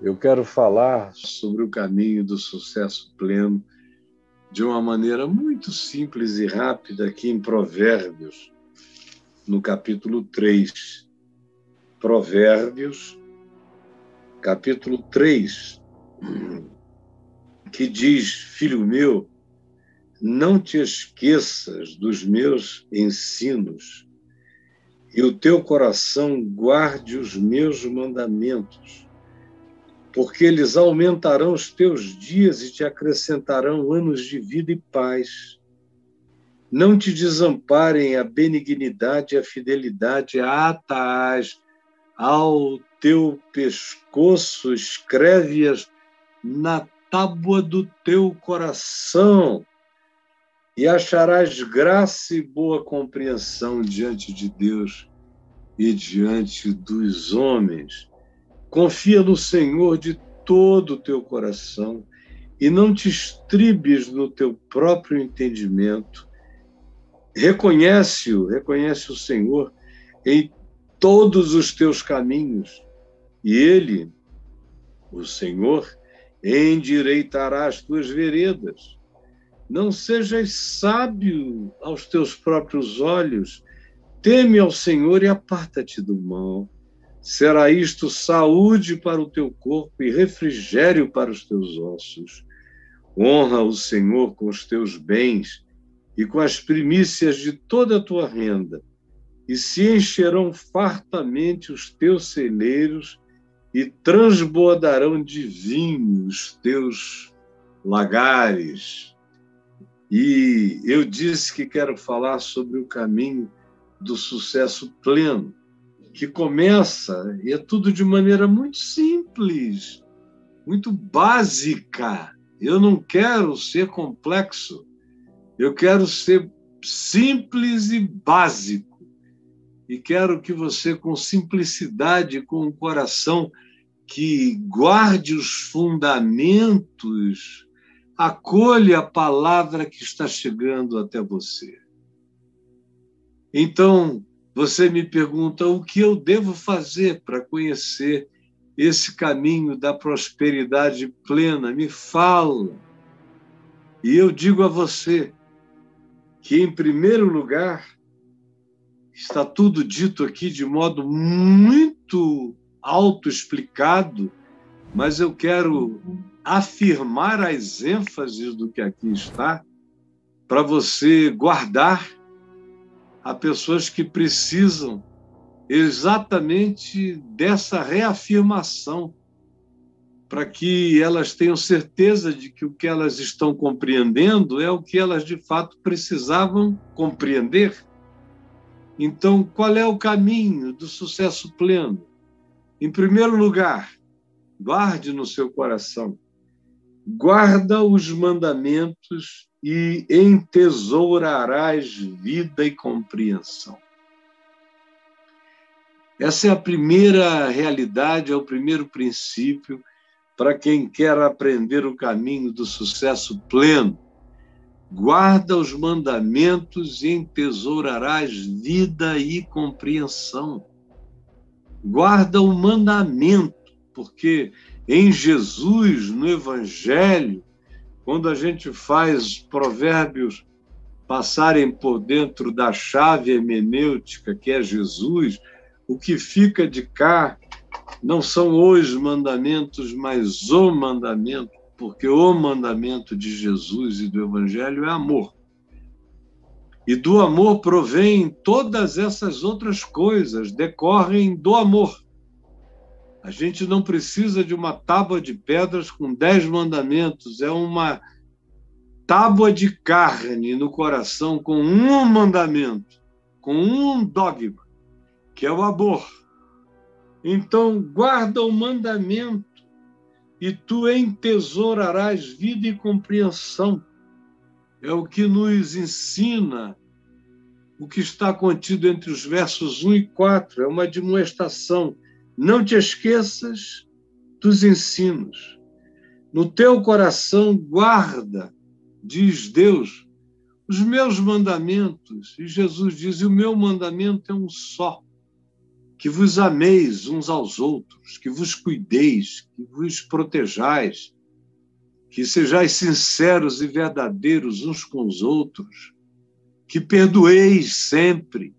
Eu quero falar sobre o caminho do sucesso pleno de uma maneira muito simples e rápida aqui em Provérbios, no capítulo 3. Provérbios, capítulo 3, que diz: Filho meu, não te esqueças dos meus ensinos, e o teu coração guarde os meus mandamentos porque eles aumentarão os teus dias e te acrescentarão anos de vida e paz. Não te desamparem a benignidade e a fidelidade, atas ao teu pescoço, escreve-as na tábua do teu coração, e acharás graça e boa compreensão diante de Deus e diante dos homens. Confia no Senhor de todo o teu coração e não te estribes no teu próprio entendimento. Reconhece-o, reconhece o Senhor em todos os teus caminhos, e ele, o Senhor, endireitará as tuas veredas. Não sejas sábio aos teus próprios olhos, teme ao Senhor e aparta-te do mal. Será isto saúde para o teu corpo e refrigério para os teus ossos. Honra o Senhor com os teus bens e com as primícias de toda a tua renda, e se encherão fartamente os teus celeiros e transbordarão de vinho os teus lagares. E eu disse que quero falar sobre o caminho do sucesso pleno que começa, e é tudo de maneira muito simples, muito básica. Eu não quero ser complexo, eu quero ser simples e básico. E quero que você, com simplicidade, com um coração que guarde os fundamentos, acolha a palavra que está chegando até você. Então, você me pergunta o que eu devo fazer para conhecer esse caminho da prosperidade plena. Me fala. E eu digo a você que, em primeiro lugar, está tudo dito aqui de modo muito auto-explicado, mas eu quero afirmar as ênfases do que aqui está para você guardar a pessoas que precisam exatamente dessa reafirmação, para que elas tenham certeza de que o que elas estão compreendendo é o que elas de fato precisavam compreender. Então, qual é o caminho do sucesso pleno? Em primeiro lugar, guarde no seu coração, guarda os mandamentos e entesourarás vida e compreensão. Essa é a primeira realidade, é o primeiro princípio para quem quer aprender o caminho do sucesso pleno. Guarda os mandamentos e entesourarás vida e compreensão. Guarda o mandamento, porque em Jesus, no Evangelho, quando a gente faz provérbios passarem por dentro da chave hermenêutica que é Jesus, o que fica de cá não são os mandamentos, mas o mandamento, porque o mandamento de Jesus e do Evangelho é amor. E do amor provém todas essas outras coisas, decorrem do amor. A gente não precisa de uma tábua de pedras com dez mandamentos, é uma tábua de carne no coração com um mandamento, com um dogma, que é o amor. Então, guarda o mandamento e tu entesourarás vida e compreensão. É o que nos ensina o que está contido entre os versos 1 e 4. É uma admoestação não te esqueças dos ensinos. No teu coração guarda, diz Deus, os meus mandamentos. E Jesus diz: o meu mandamento é um só. que vos ameis uns aos outros, que vos cuideis, que vos protejais, que sejais sinceros e verdadeiros uns com os outros, que perdoeis sempre.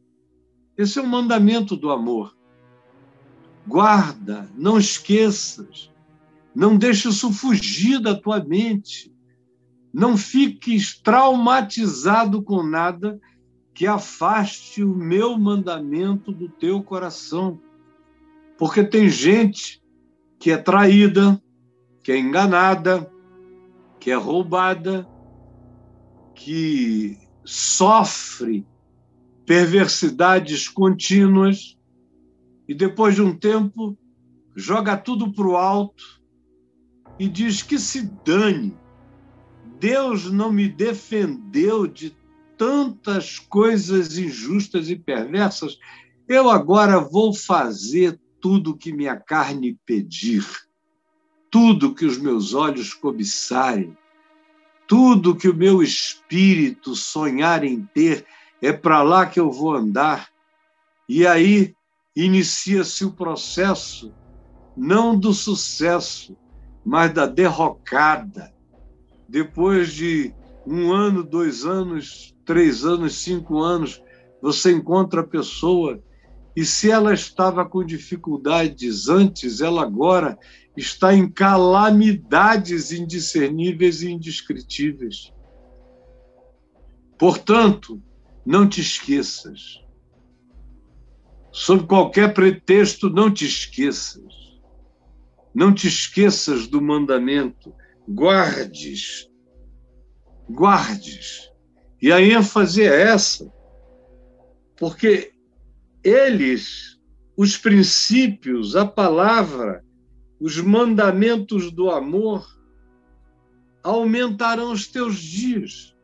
Esse é o mandamento do amor. Guarda, não esqueças, não deixe isso fugir da tua mente. Não fiques traumatizado com nada que afaste o meu mandamento do teu coração. Porque tem gente que é traída, que é enganada, que é roubada, que sofre perversidades contínuas e depois de um tempo joga tudo para o alto e diz que se dane. Deus não me defendeu de tantas coisas injustas e perversas, eu agora vou fazer tudo que minha carne pedir, tudo que os meus olhos cobiçarem, tudo que o meu espírito sonhar em ter, é para lá que eu vou andar. E aí inicia-se o processo, não do sucesso, mas da derrocada. Depois de um ano, dois anos, três anos, cinco anos, você encontra a pessoa e se ela estava com dificuldades antes, ela agora está em calamidades indiscerníveis e indescritíveis. Portanto, não te esqueças. Sob qualquer pretexto, não te esqueças. Não te esqueças do mandamento. Guardes. Guardes e a ênfase é essa, porque eles, os princípios, a palavra, os mandamentos do amor, aumentarão os teus dias.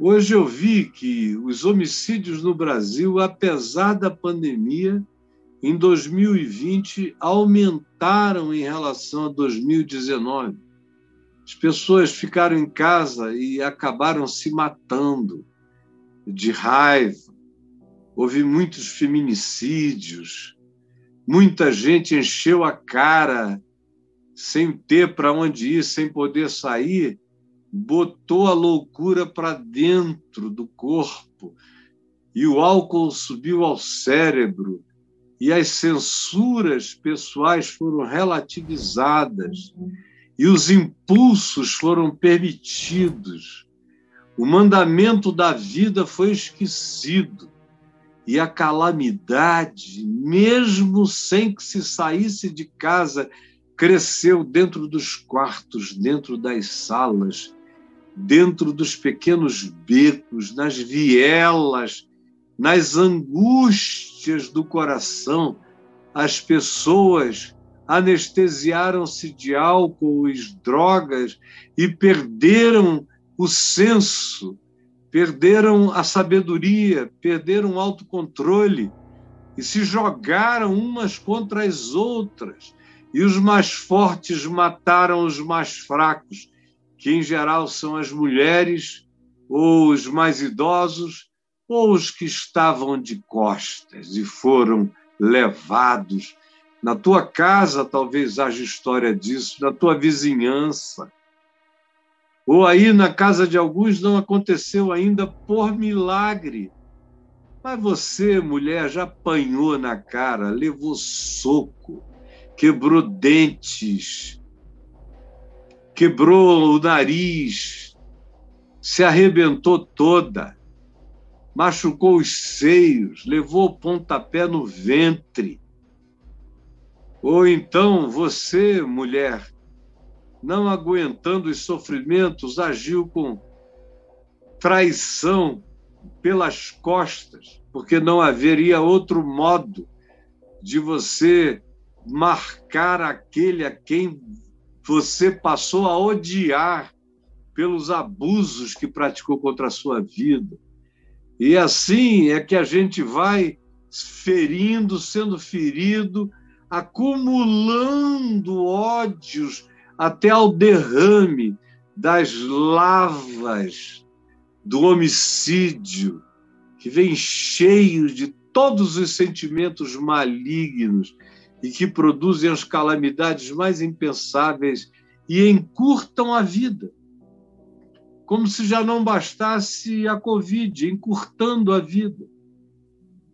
Hoje eu vi que os homicídios no Brasil, apesar da pandemia, em 2020 aumentaram em relação a 2019. As pessoas ficaram em casa e acabaram se matando de raiva. Houve muitos feminicídios. Muita gente encheu a cara sem ter para onde ir, sem poder sair, botou a loucura para dentro do corpo e o álcool subiu ao cérebro e as censuras pessoais foram relativizadas e os impulsos foram permitidos. O mandamento da vida foi esquecido e a calamidade, mesmo sem que se saísse de casa, cresceu dentro dos quartos, dentro das salas, dentro dos pequenos becos, nas vielas, nas angústias do coração. As pessoas anestesiaram-se de álcool e drogas e perderam o senso, perderam a sabedoria, perderam o autocontrole e se jogaram umas contra as outras. E os mais fortes mataram os mais fracos, que em geral são as mulheres, ou os mais idosos, ou os que estavam de costas e foram levados na tua casa talvez haja história disso, na tua vizinhança. Ou aí na casa de alguns não aconteceu ainda por milagre. Mas você, mulher, já apanhou na cara, levou soco, quebrou dentes, quebrou o nariz, se arrebentou toda, machucou os seios, levou pontapé no ventre. Ou então você, mulher, não aguentando os sofrimentos, agiu com traição pelas costas, porque não haveria outro modo de você marcar aquele a quem você passou a odiar pelos abusos que praticou contra a sua vida. E assim é que a gente vai ferindo, sendo ferido, acumulando ódios até ao derrame das lavas do homicídio, que vem cheio de todos os sentimentos malignos e que produzem as calamidades mais impensáveis e encurtam a vida. Como se já não bastasse a Covid, encurtando a vida.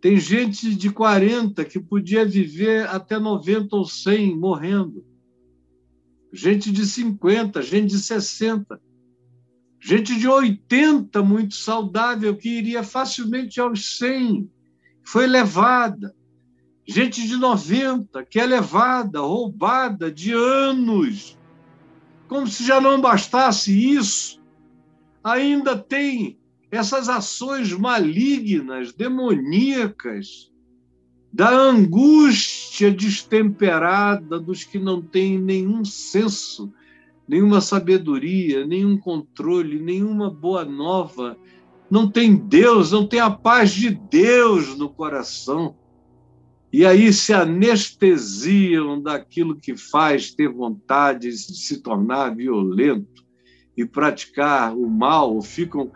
Tem gente de 40 que podia viver até 90 ou 100 morrendo. Gente de 50, gente de 60. Gente de 80 muito saudável que iria facilmente aos 100. Foi levada. Gente de 90 que é levada, roubada de anos. Como se já não bastasse isso, ainda tem essas ações malignas, demoníacas, da angústia destemperada dos que não têm nenhum senso, nenhuma sabedoria, nenhum controle, nenhuma boa nova, não tem Deus, não tem a paz de Deus no coração. E aí se anestesiam daquilo que faz ter vontade de se tornar violento e praticar o mal, ficam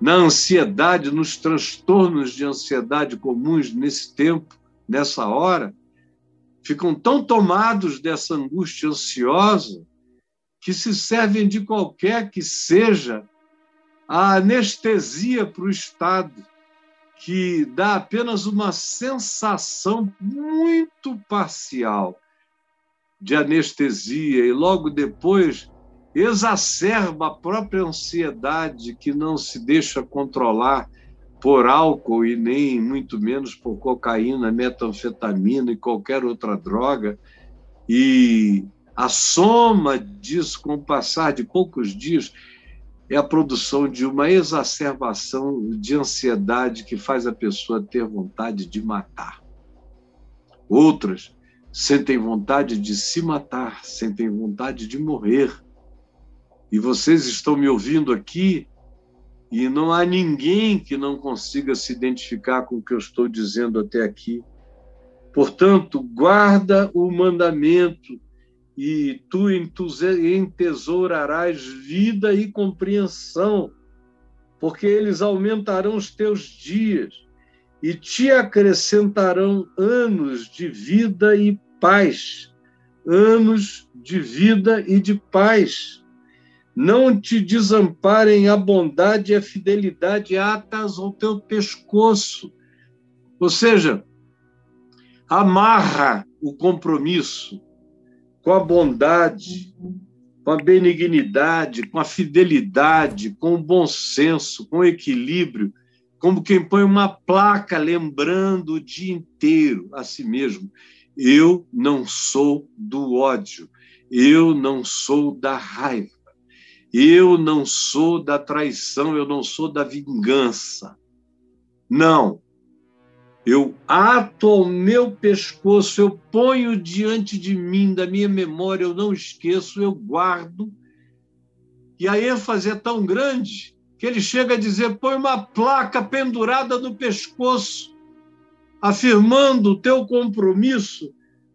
na ansiedade, nos transtornos de ansiedade comuns nesse tempo, nessa hora, ficam tão tomados dessa angústia ansiosa que se servem de qualquer que seja a anestesia para o Estado, que dá apenas uma sensação muito parcial de anestesia, e logo depois exacerba a própria ansiedade que não se deixa controlar por álcool e nem muito menos por cocaína, metanfetamina e qualquer outra droga. E a soma disso, com o passar de poucos dias, é a produção de uma exacerbação de ansiedade que faz a pessoa ter vontade de matar. Outras sentem vontade de se matar, sentem vontade de morrer e vocês estão me ouvindo aqui e não há ninguém que não consiga se identificar com o que eu estou dizendo até aqui. Portanto, guarda o mandamento e tu entesourarás vida e compreensão, porque eles aumentarão os teus dias e te acrescentarão anos de vida e paz. Anos de vida e de paz não te desamparem a bondade e a fidelidade atas ao teu pescoço. Ou seja, amarra o compromisso com a bondade, com a benignidade, com a fidelidade, com o bom senso, com o equilíbrio, como quem põe uma placa lembrando o dia inteiro a si mesmo: eu não sou do ódio, eu não sou da raiva. Eu não sou da traição, eu não sou da vingança. Não. Eu ato ao meu pescoço, eu ponho diante de mim, da minha memória, eu não esqueço, eu guardo. E a ênfase é tão grande que ele chega a dizer: põe uma placa pendurada no pescoço, afirmando o teu compromisso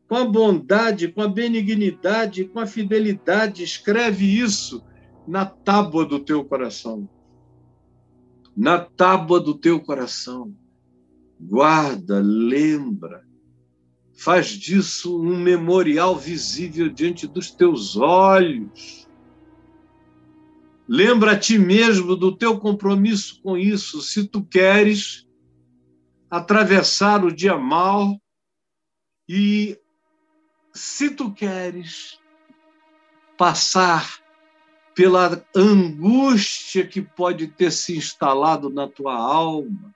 com a bondade, com a benignidade, com a fidelidade. Escreve isso na tábua do teu coração. Na tábua do teu coração. Guarda, lembra. Faz disso um memorial visível diante dos teus olhos. Lembra a ti mesmo do teu compromisso com isso. Se tu queres atravessar o dia mal e se tu queres passar pela angústia que pode ter se instalado na tua alma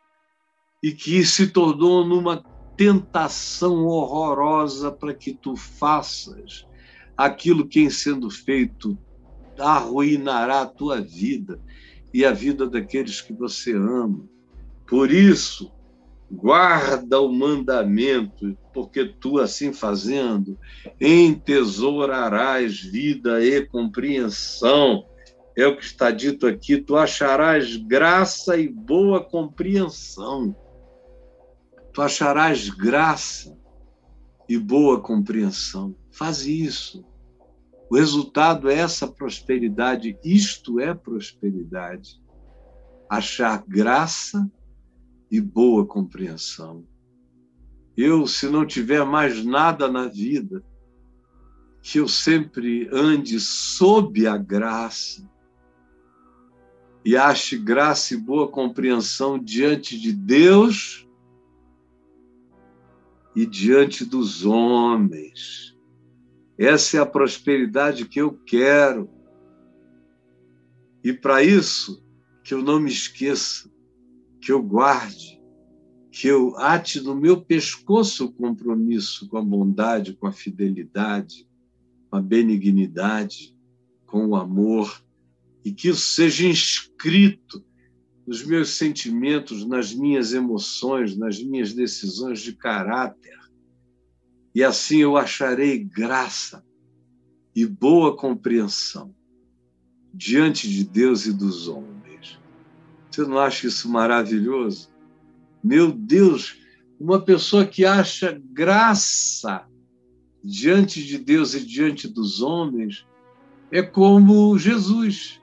e que se tornou numa tentação horrorosa para que tu faças aquilo que, em sendo feito, arruinará a tua vida e a vida daqueles que você ama. Por isso, guarda o mandamento, porque tu, assim fazendo, entesourarás vida e compreensão. É o que está dito aqui: tu acharás graça e boa compreensão. Tu acharás graça e boa compreensão. Faz isso. O resultado é essa prosperidade. Isto é prosperidade. Achar graça e boa compreensão. eu, se não tiver mais nada na vida, que eu sempre ande sob a graça e ache graça e boa compreensão diante de Deus e diante dos homens. Essa é a prosperidade que eu quero. E para isso, que eu não me esqueça, que eu guarde que eu ate no meu pescoço o compromisso com a bondade, com a fidelidade, com a benignidade, com o amor, e que isso seja inscrito nos meus sentimentos, nas minhas emoções, nas minhas decisões de caráter. E assim eu acharei graça e boa compreensão diante de Deus e dos homens. Você não acha isso maravilhoso? Meu Deus, uma pessoa que acha graça diante de Deus e diante dos homens é como Jesus,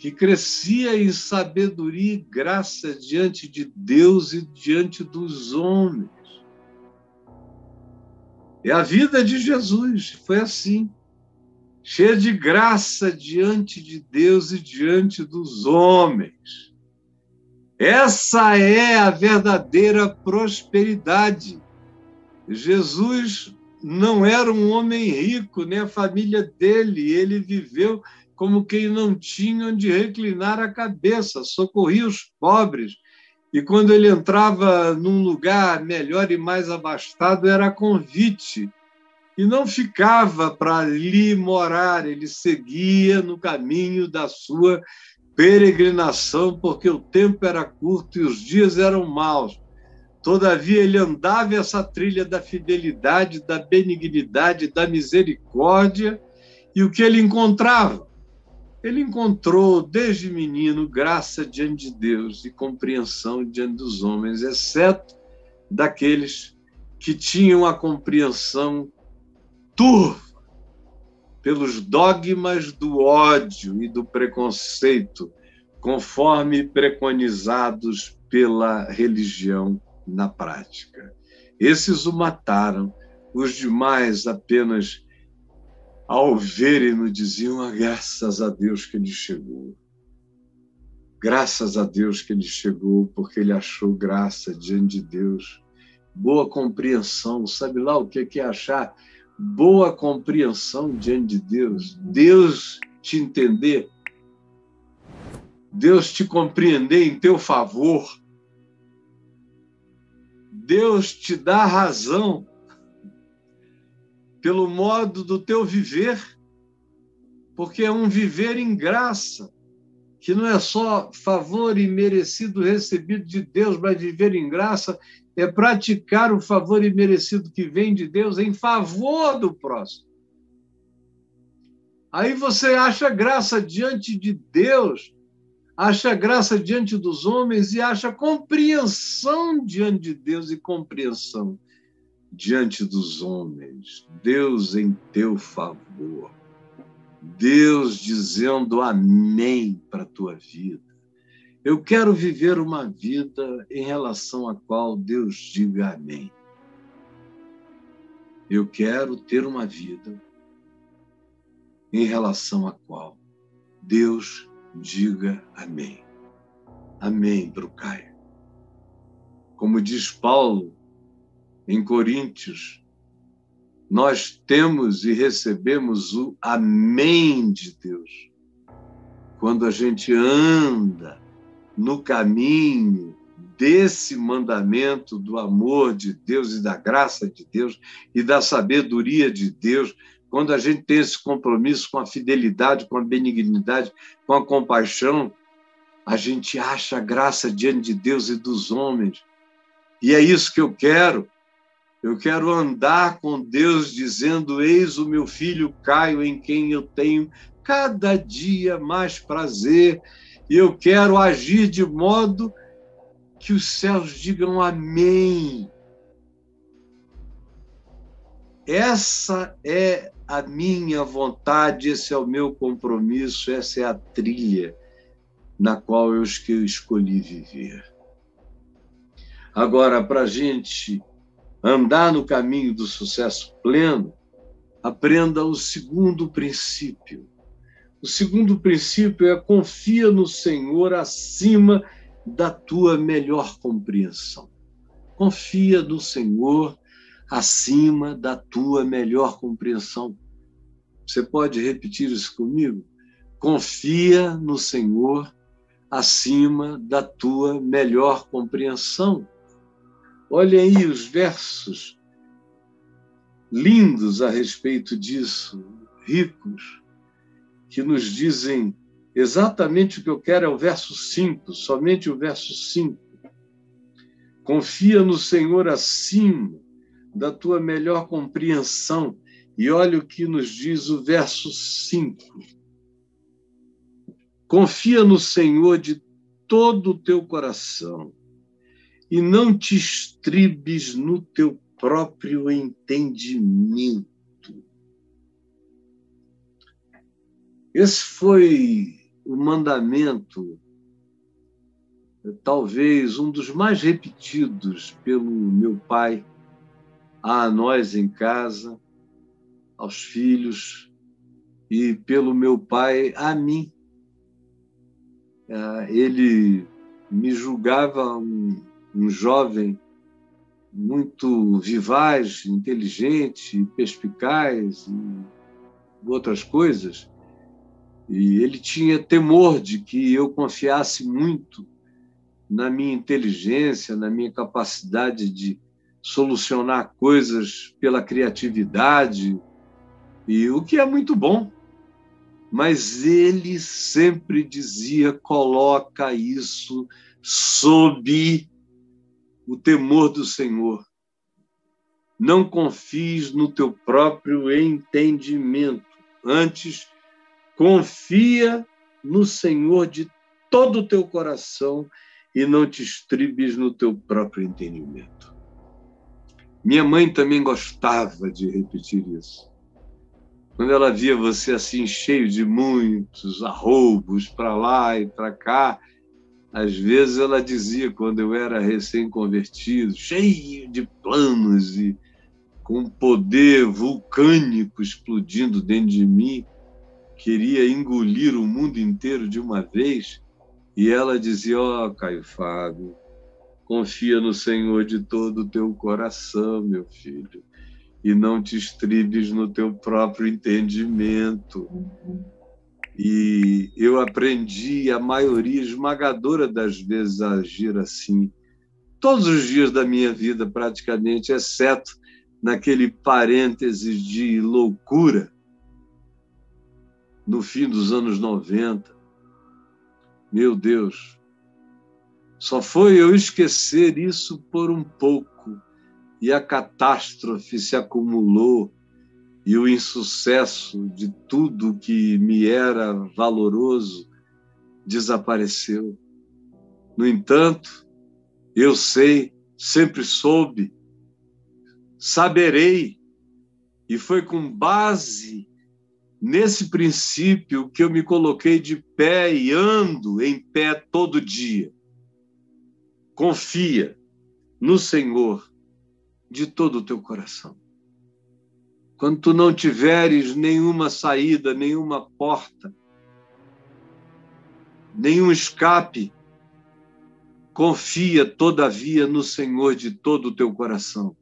que crescia em sabedoria e graça diante de Deus e diante dos homens. É a vida de Jesus, foi assim, cheia de graça diante de Deus e diante dos homens. Essa é a verdadeira prosperidade. Jesus não era um homem rico, nem a família dele, ele viveu como quem não tinha onde reclinar a cabeça, socorria os pobres. E quando ele entrava num lugar melhor e mais abastado, era convite. E não ficava para ali morar, ele seguia no caminho da sua peregrinação, porque o tempo era curto e os dias eram maus. Todavia, ele andava essa trilha da fidelidade, da benignidade, da misericórdia, e o que ele encontrava? Ele encontrou, desde menino, graça diante de Deus e compreensão diante dos homens, exceto daqueles que tinham a compreensão turva pelos dogmas do ódio e do preconceito, conforme preconizados pela religião na prática. Esses o mataram, os demais apenas, ao verem-no, diziam: ah, graças a Deus que ele chegou. Graças a Deus que ele chegou, porque ele achou graça diante de Deus. Boa compreensão, sabe lá o que é achar boa compreensão diante de Deus, Deus te entender, Deus te compreender em teu favor, Deus te dá razão pelo modo do teu viver, porque é um viver em graça, que não é só favor imerecido recebido de Deus, mas viver em graça é praticar o favor imerecido que vem de Deus em favor do próximo. Aí você acha graça diante de Deus, acha graça diante dos homens e acha compreensão diante de Deus e compreensão diante dos homens. Deus em teu favor. Deus dizendo amém para a tua vida. Eu quero viver uma vida em relação à qual Deus diga amém. Eu quero ter uma vida em relação à qual Deus diga amém. Amém para o. Como diz Paulo em Coríntios, nós temos e recebemos o amém de Deus. Quando a gente anda no caminho desse mandamento do amor de Deus e da graça de Deus e da sabedoria de Deus, quando a gente tem esse compromisso com a fidelidade, com a benignidade, com a compaixão, a gente acha graça diante de Deus e dos homens. E é isso que eu quero. Eu quero andar com Deus dizendo: Eis o meu filho Caio, em quem eu tenho cada dia mais prazer e eu quero agir de modo que os céus digam amém. Essa é a minha vontade, esse é o meu compromisso, essa é a trilha na qual eu escolhi viver. Agora, para a gente andar no caminho do sucesso pleno, aprenda o segundo princípio. O segundo princípio é confia no Senhor acima da tua melhor compreensão. Confia no Senhor acima da tua melhor compreensão. Você pode repetir isso comigo? Confia no Senhor acima da tua melhor compreensão. Olha aí os versos lindos a respeito disso, ricos, que nos dizem exatamente o que eu quero, é o verso 5, somente o verso 5. Confia no Senhor acima da tua melhor compreensão. E olha o que nos diz o verso 5. Confia no Senhor de todo o teu coração e não te estribes no teu próprio entendimento. Esse foi o mandamento, talvez um dos mais repetidos pelo meu pai a nós em casa, aos filhos e pelo meu pai a mim. Ah, ele me julgava um um jovem muito vivaz, inteligente, perspicaz e outras coisas. E ele tinha temor de que eu confiasse muito na minha inteligência, na minha capacidade de solucionar coisas pela criatividade, e o que é muito bom. Mas ele sempre dizia: coloca isso sob o temor do Senhor. Não confies no teu próprio entendimento, antes confia no Senhor de todo o teu coração e não te estribes no teu próprio entendimento. Minha mãe também gostava de repetir isso. Quando ela via você assim cheio de muitos arroubos para lá e para cá, às vezes ela dizia, quando eu era recém-convertido, cheio de planos e com poder vulcânico explodindo dentro de mim, queria engolir o mundo inteiro de uma vez, e ela dizia: Ó, oh, Caio Fábio, confia no Senhor de todo o teu coração, meu filho, e não te estribes no teu próprio entendimento. Uhum e eu aprendi a maioria esmagadora das vezes a agir assim, todos os dias da minha vida, praticamente, exceto naquele parênteses de loucura no fim dos anos 90. Meu Deus, só foi eu esquecer isso por um pouco e a catástrofe se acumulou e o insucesso de tudo que me era valoroso desapareceu. No entanto, eu sei, sempre soube, saberei, e foi com base nesse princípio que eu me coloquei de pé e ando em pé todo dia. Confia no Senhor de todo o teu coração. Quando tu não tiveres nenhuma saída, nenhuma porta, nenhum escape, confia todavia no Senhor de todo o teu coração.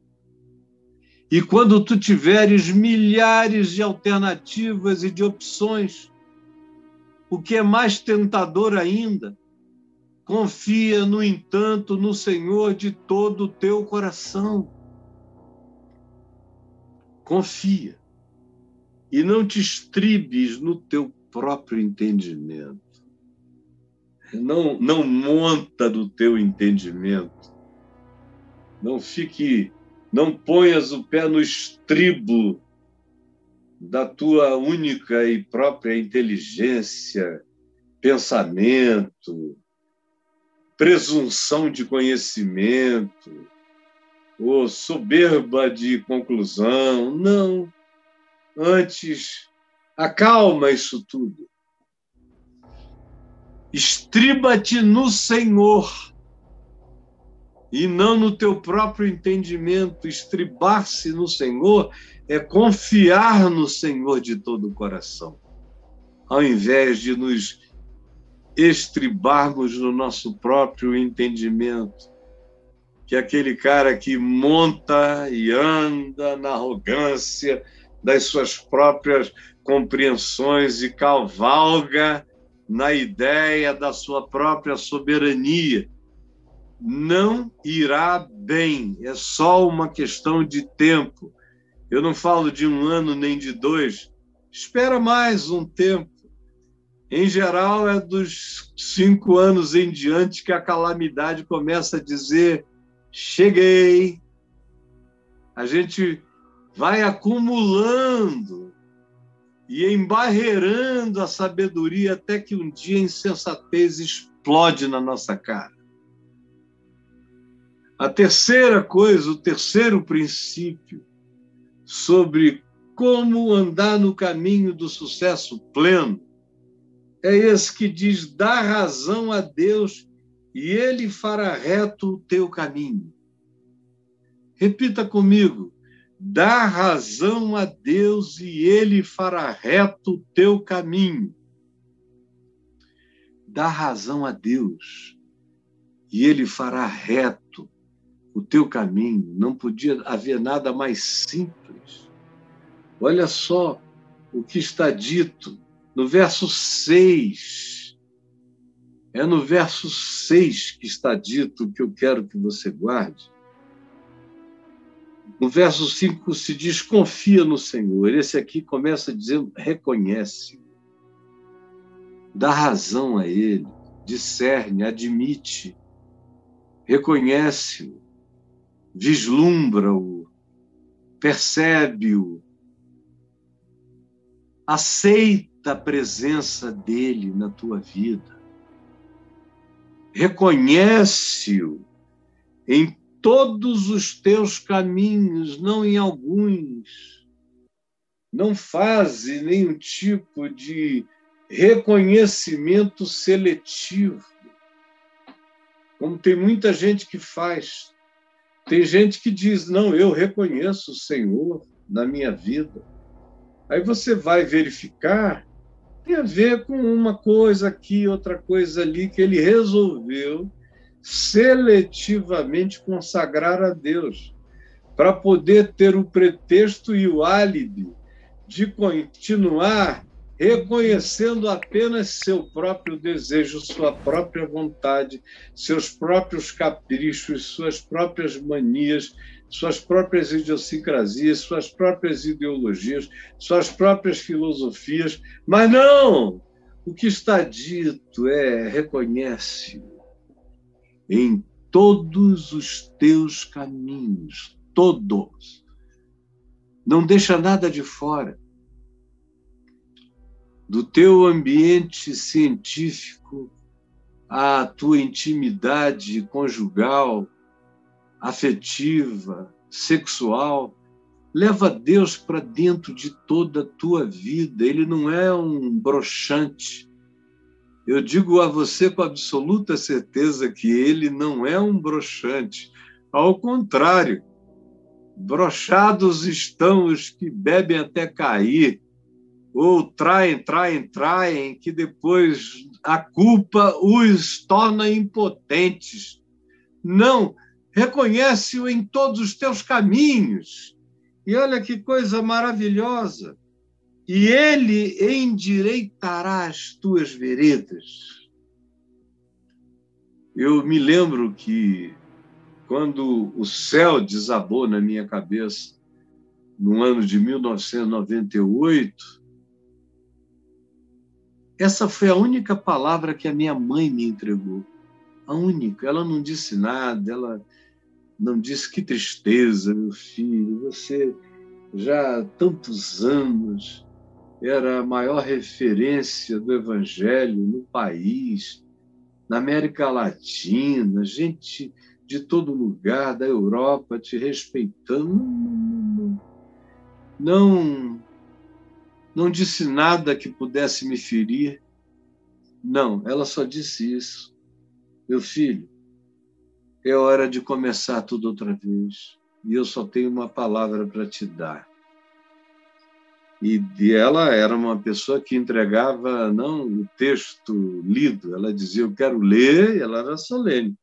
E quando tu tiveres milhares de alternativas e de opções, o que é mais tentador ainda, confia, no entanto, no Senhor de todo o teu coração confia e não te estribes no teu próprio entendimento. Não, não monta do teu entendimento. Não fique, não ponhas o pé no estribo da tua única e própria inteligência, pensamento, presunção de conhecimento, ou soberba de conclusão. Não. Antes, acalma isso tudo. Estriba-te no Senhor e não no teu próprio entendimento. Estribar-se no Senhor é confiar no Senhor de todo o coração, ao invés de nos estribarmos no nosso próprio entendimento. Que é aquele cara que monta e anda na arrogância das suas próprias compreensões e cavalga na ideia da sua própria soberania não irá bem, é só uma questão de tempo. Eu não falo de um ano nem de dois, espera mais um tempo. Em geral, é dos cinco anos em diante que a calamidade começa a dizer: cheguei. A gente vai acumulando e embarreirando a sabedoria até que um dia a insensatez explode na nossa cara. A terceira coisa, o terceiro princípio sobre como andar no caminho do sucesso pleno é esse que diz: dá razão a Deus e ele fará reto o teu caminho. Repita comigo: dá razão a Deus e ele fará reto o teu caminho. Dá razão a Deus e ele fará reto o teu caminho. Não podia haver nada mais simples. Olha só o que está dito no verso 6. É no verso 6 que está dito que eu quero que você guarde. No verso 5 se diz: confia no Senhor. Esse aqui começa dizendo: reconhece, dá razão a Ele, discerne, admite, reconhece-o vislumbra-o, percebe-o, aceita a presença dele na tua vida, reconhece-o em todos os teus caminhos, não em alguns. Não faze nenhum tipo de reconhecimento seletivo, como tem muita gente que faz. Tem gente que diz: não, eu reconheço o Senhor na minha vida. Aí você vai verificar, tem a ver com uma coisa aqui, outra coisa ali, que ele resolveu seletivamente consagrar a Deus, para poder ter o pretexto e o álibi de continuar reconhecendo apenas seu próprio desejo, sua própria vontade, seus próprios caprichos, suas próprias manias, suas próprias idiosincrasias, suas próprias ideologias, suas próprias filosofias. Mas não! O que está dito é: reconhece em todos os teus caminhos, todos. Não deixa nada de fora do teu ambiente científico à tua intimidade conjugal, afetiva, sexual. Leva Deus para dentro de toda a tua vida. Ele não é um broxante. Eu digo a você com absoluta certeza que ele não é um broxante. Ao contrário, brochados estão os que bebem até cair ou traem, traem, traem, que depois a culpa os torna impotentes. Não, reconhece-o em todos os teus caminhos. E olha que coisa maravilhosa. E ele endireitará as tuas veredas. Eu me lembro que quando o céu desabou na minha cabeça, no ano de 1998, essa foi a única palavra que a minha mãe me entregou. A única. Ela não disse nada, ela não disse que tristeza, meu filho, você já há tantos anos era a maior referência do evangelho no país, na América Latina, gente de todo lugar da Europa te respeitando. Não, não, não, não disse nada que pudesse me ferir. Não, ela só disse isso. Meu filho, é hora de começar tudo outra vez. E eu só tenho uma palavra para te dar. E, ela era uma pessoa que entregava não o texto lido, ela dizia: Eu quero ler, e ela era solene.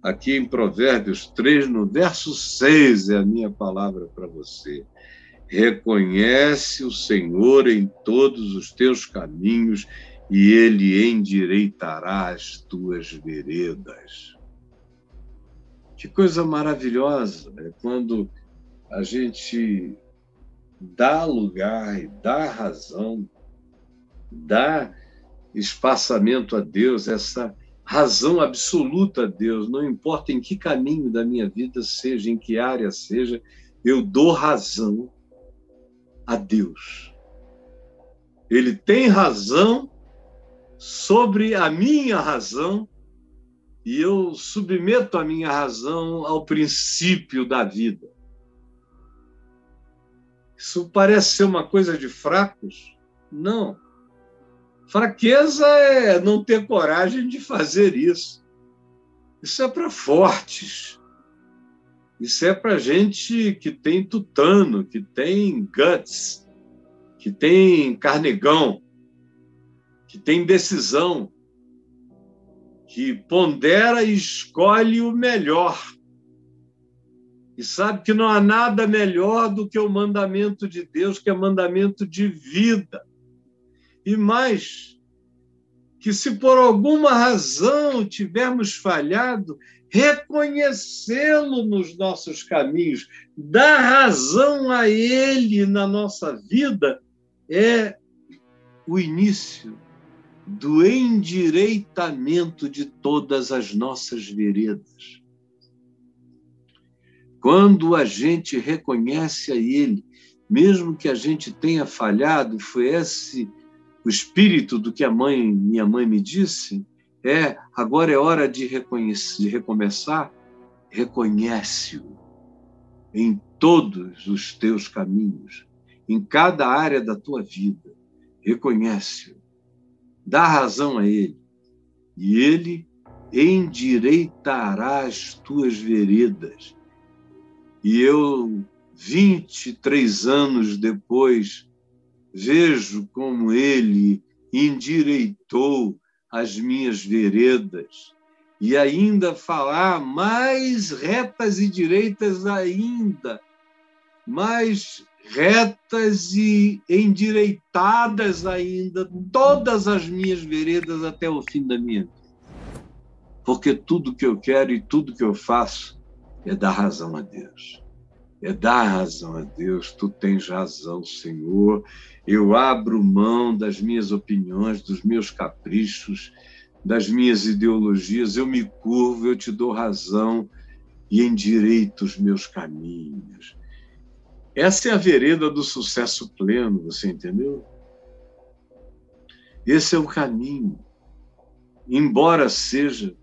Aqui em Provérbios 3, no verso 6, é a minha palavra para você. Reconhece o Senhor em todos os teus caminhos e ele endireitará as tuas veredas. Que coisa maravilhosa é quando a gente dá lugar e dá razão, dá espaçamento a Deus, essa razão absoluta a Deus, não importa em que caminho da minha vida seja, em que área seja, eu dou razão a Deus. Ele tem razão sobre a minha razão e eu submeto a minha razão ao princípio da vida. Isso parece ser uma coisa de fracos? Não. Fraqueza é não ter coragem de fazer isso. Isso é para fortes. Isso é para gente que tem tutano, que tem guts, que tem carnegão que tem decisão, que pondera e escolhe o melhor. E sabe que não há nada melhor do que o mandamento de Deus, que é mandamento de vida. E mais, que se por alguma razão tivermos falhado, reconhecê-lo nos nossos caminhos, dar razão a ele na nossa vida, é o início do endireitamento de todas as nossas veredas. Quando a gente reconhece a Ele, mesmo que a gente tenha falhado, foi esse o espírito do que a mãe, minha mãe me disse, é agora é hora de de recomeçar, reconhece-o em todos os teus caminhos, em cada área da tua vida, reconhece-o dá razão a ele, e ele endireitará as tuas veredas. E eu, 23 anos depois, vejo como ele endireitou as minhas veredas e ainda falar mais retas e direitas ainda, mais retas e endireitadas ainda todas as minhas veredas até o fim da minha vida. Porque tudo que eu quero e tudo que eu faço é dar razão a Deus. É dar razão a Deus. Tu tens razão, Senhor. Eu abro mão das minhas opiniões, dos meus caprichos, das minhas ideologias. Eu me curvo, eu te dou razão e endireito os meus caminhos essa é a vereda do sucesso pleno, você entendeu? Esse é o caminho. Embora seja,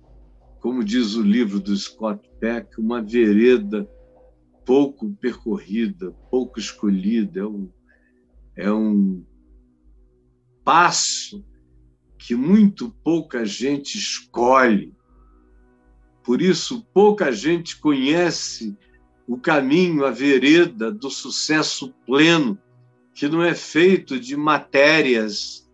como diz o livro do Scott Peck, uma vereda pouco percorrida, pouco escolhida, é um, é um passo que muito pouca gente escolhe. Por isso, pouca gente conhece o caminho, a vereda do sucesso pleno, que não é feito de matérias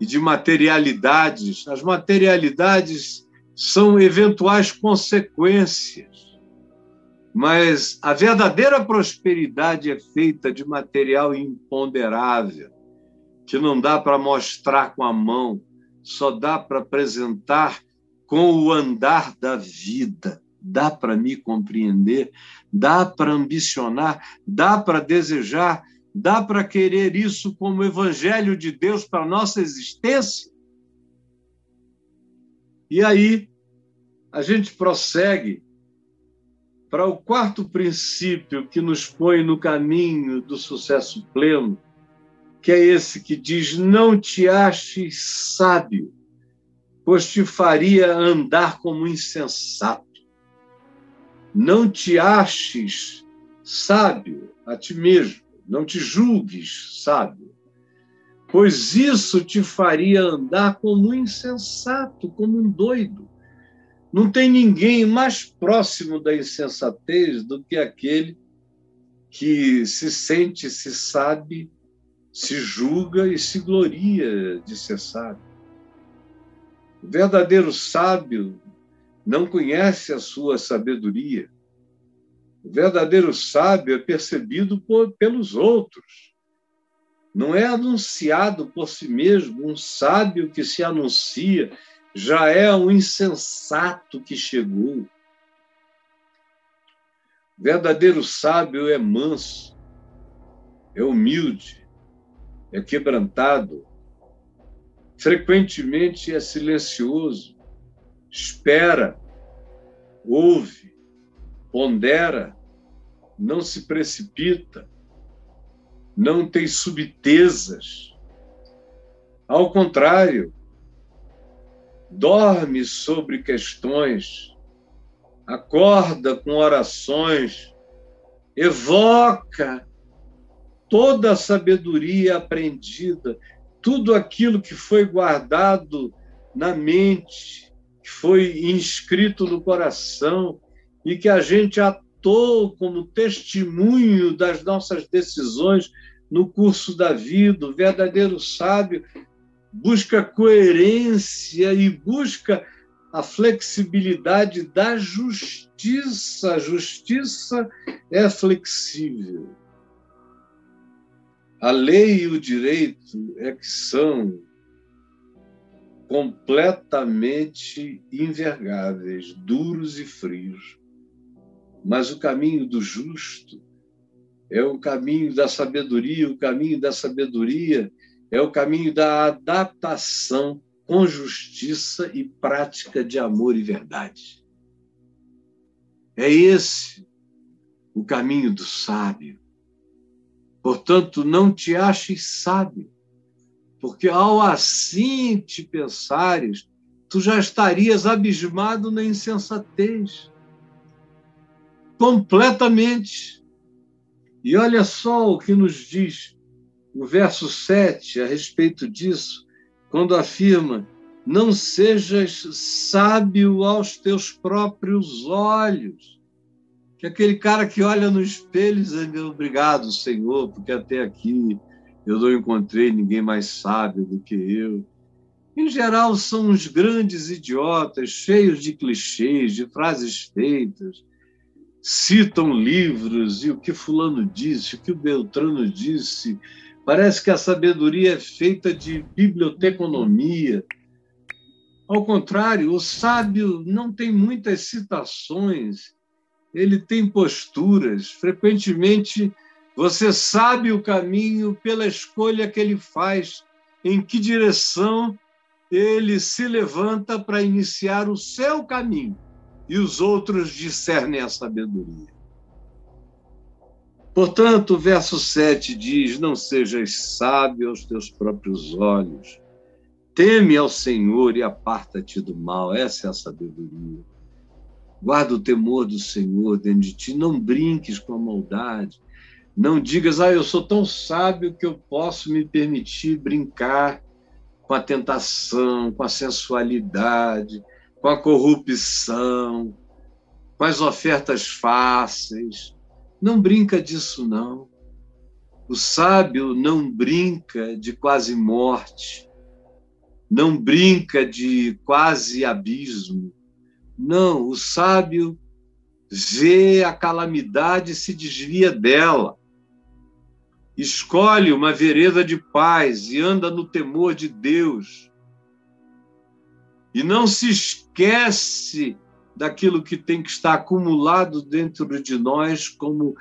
e de materialidades. As materialidades são eventuais consequências, mas a verdadeira prosperidade é feita de material imponderável, que não dá para mostrar com a mão, só dá para apresentar com o andar da vida. Dá para me compreender, dá para ambicionar, dá para desejar, dá para querer isso como evangelho de Deus para a nossa existência? E aí, a gente prossegue para o quarto princípio que nos põe no caminho do sucesso pleno, que é esse que diz: Não te aches sábio, pois te faria andar como insensato. Não te aches sábio a ti mesmo, não te julgues sábio, pois isso te faria andar como um insensato, como um doido. Não tem ninguém mais próximo da insensatez do que aquele que se sente, se sabe, se julga e se gloria de ser sábio. O verdadeiro sábio não conhece a sua sabedoria. O verdadeiro sábio é percebido por, pelos outros. Não é anunciado por si mesmo. Um sábio que se anuncia já é um insensato que chegou. O verdadeiro sábio é manso, é humilde, é quebrantado, frequentemente é silencioso, espera, ouve, pondera, não se precipita, não tem subtezas. Ao contrário, dorme sobre questões, acorda com orações, evoca toda a sabedoria aprendida, tudo aquilo que foi guardado na mente, que foi inscrito no coração e que a gente atou como testemunho das nossas decisões no curso da vida. O verdadeiro sábio busca coerência e busca a flexibilidade da justiça. A justiça é flexível. A lei e o direito é que são completamente invergáveis, duros e frios. Mas o caminho do justo é o caminho da sabedoria, o caminho da sabedoria é o caminho da adaptação com justiça e prática de amor e verdade. É esse o caminho do sábio. Portanto, não te aches sábio, porque ao assim te pensares, tu já estarias abismado na insensatez. Completamente. E olha só o que nos diz o verso 7 a respeito disso, quando afirma: Não sejas sábio aos teus próprios olhos. Que aquele cara que olha no espelho e diz: Obrigado, Senhor, porque até aqui eu não encontrei ninguém mais sábio do que eu. Em geral, são uns grandes idiotas, cheios de clichês, de frases feitas, citam livros e o que Fulano disse, o que o Beltrano disse, Parece que a sabedoria é feita de biblioteconomia. Ao contrário, o sábio não tem muitas citações, ele tem posturas. Frequentemente, você sabe o caminho pela escolha que ele faz, em que direção ele se levanta para iniciar o seu caminho, e os outros discernem a sabedoria. Portanto, o verso 7 diz: Não sejas sábio aos teus próprios olhos. Teme ao Senhor e aparta-te do mal. Essa é a sabedoria. Guarda o temor do Senhor dentro de ti. Não brinques com a maldade. Não digas, ah, eu sou tão sábio que eu posso me permitir brincar com a tentação, com a sensualidade, com a corrupção, com as ofertas fáceis não brinca disso, não. O sábio não brinca de quase morte, não brinca de quase abismo. Não, o sábio vê a calamidade e se desvia dela. Escolhe uma vereda de paz e anda no temor de Deus. E não se esquece daquilo que tem que estar acumulado dentro de nós como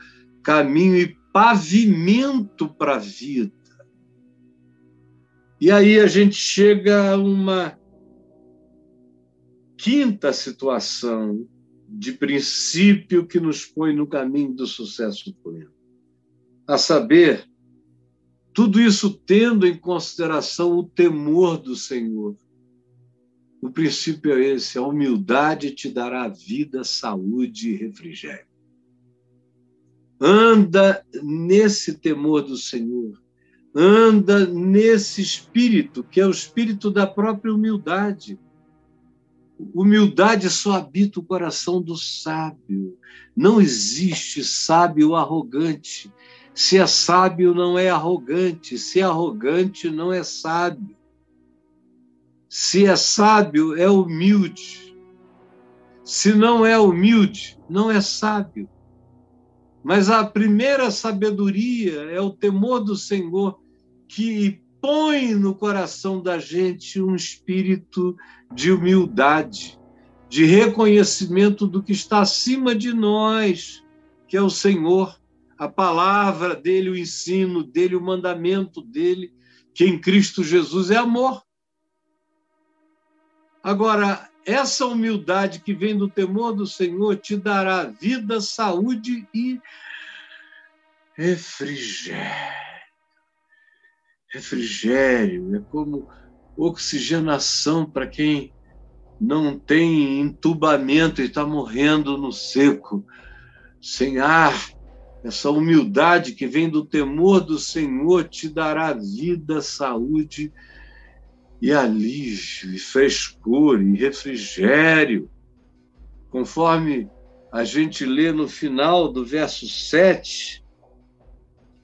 caminho e pavimento para a vida. E aí a gente chega a uma quinta situação de princípio que nos põe no caminho do sucesso pleno. A saber, tudo isso tendo em consideração o temor do Senhor. O princípio é esse: a humildade te dará vida, saúde e refrigério. Anda nesse temor do Senhor, anda nesse espírito, que é o espírito da própria humildade. Humildade só habita o coração do sábio. Não existe sábio arrogante. Se é sábio, não é arrogante. Se é arrogante, não é sábio. Se é sábio, é humilde. Se não é humilde, não é sábio. Mas a primeira sabedoria é o temor do Senhor, que põe no coração da gente um espírito de humildade, de reconhecimento do que está acima de nós, que é o Senhor, a palavra dele, o ensino dele, o mandamento dele, que em Cristo Jesus é amor. Agora, essa humildade que vem do temor do Senhor te dará vida, saúde e refrigério. Refrigério é como oxigenação para quem não tem entubamento e está morrendo no seco, sem ar. Essa humildade que vem do temor do Senhor te dará vida, saúde e alívio, e frescor, e refrigério. Conforme a gente lê no final do verso 7,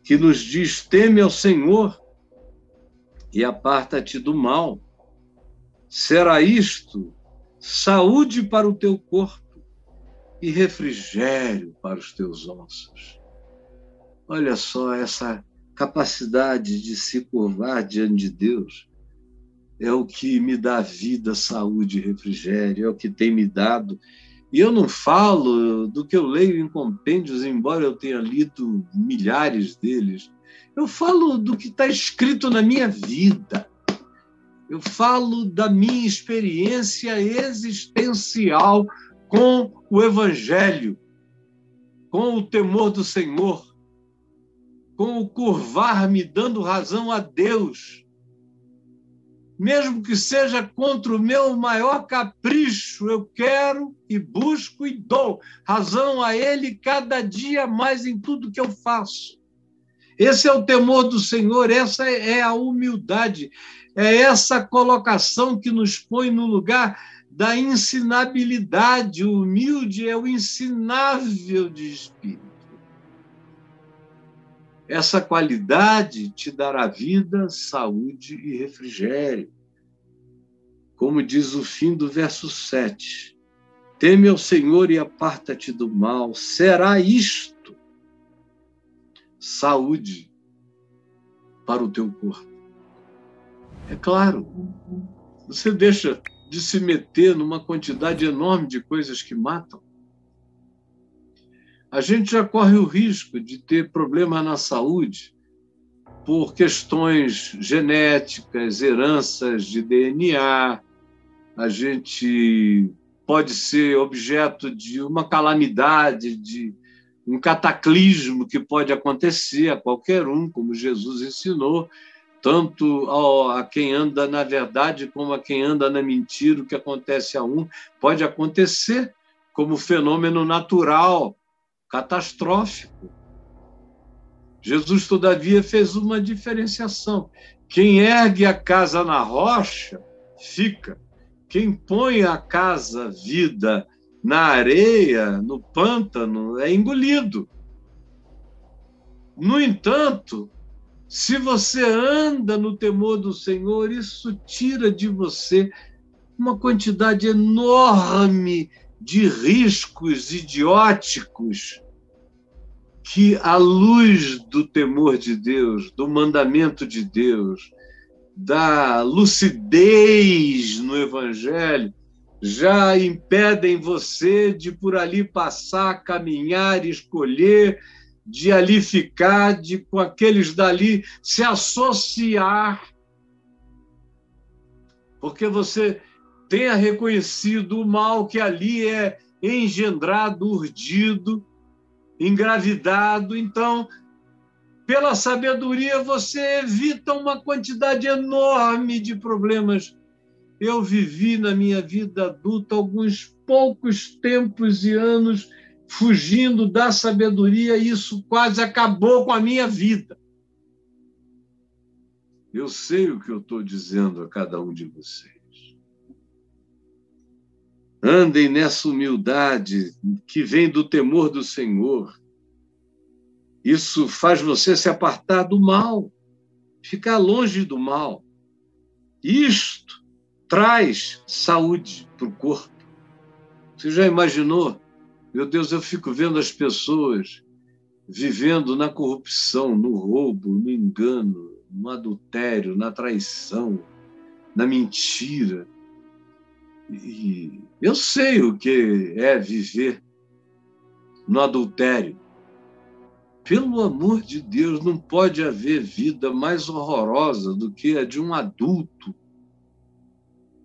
que nos diz: teme ao Senhor e aparta-te do mal. Será isto saúde para o teu corpo e refrigério para os teus ossos. Olha só essa capacidade de se curvar diante de Deus é o que me dá vida, saúde refrigério, é o que tem me dado. E eu não falo do que eu leio em compêndios, embora eu tenha lido milhares deles. Eu falo do que está escrito na minha vida. Eu falo da minha experiência existencial com o Evangelho, com o temor do Senhor, com o curvar-me dando razão a Deus, mesmo que seja contra o meu maior capricho, eu quero e busco e dou razão a Ele cada dia mais em tudo que eu faço. Esse é o temor do Senhor, essa é a humildade, é essa colocação que nos põe no lugar da ensinabilidade. O humilde é o ensinável de espírito. Essa qualidade te dará vida, saúde e refrigério. Como diz o fim do verso 7. Teme ao Senhor e aparta-te do mal. Será isto saúde para o teu corpo. É claro, você deixa de se meter numa quantidade enorme de coisas que matam a gente já corre o risco de ter problema na saúde por questões genéticas, heranças de DNA. A gente pode ser objeto de uma calamidade, de um cataclismo que pode acontecer a qualquer um, como Jesus ensinou, tanto a quem anda na verdade como a quem anda na mentira. O que acontece a um pode acontecer como fenômeno natural catastrófico. Jesus, todavia, fez uma diferenciação. Quem ergue a casa na rocha, fica. Quem põe a casa, vida, na areia, no pântano, é engolido. No entanto, se você anda no temor do Senhor, isso tira de você uma quantidade enorme de riscos idióticos que, à luz do temor de Deus, do mandamento de Deus, da lucidez no Evangelho, já impedem você de por ali passar, caminhar, escolher, de ali ficar, de com aqueles dali se associar. Porque você tenha reconhecido o mal que ali é engendrado, urdido, engravidado. Então, pela sabedoria, você evita uma quantidade enorme de problemas. Eu vivi na minha vida adulta alguns poucos tempos e anos fugindo da sabedoria, e isso quase acabou com a minha vida. Eu sei o que eu estou dizendo a cada um de vocês. Andem nessa humildade que vem do temor do Senhor. Isso faz você se apartar do mal, ficar longe do mal. Isto traz saúde para o corpo. Você já imaginou? Meu Deus, eu fico vendo as pessoas vivendo na corrupção, no roubo, no engano, no adultério, na traição, na mentira. E eu sei o que é viver no adultério. Pelo amor de Deus, não pode haver vida mais horrorosa do que a de um adulto.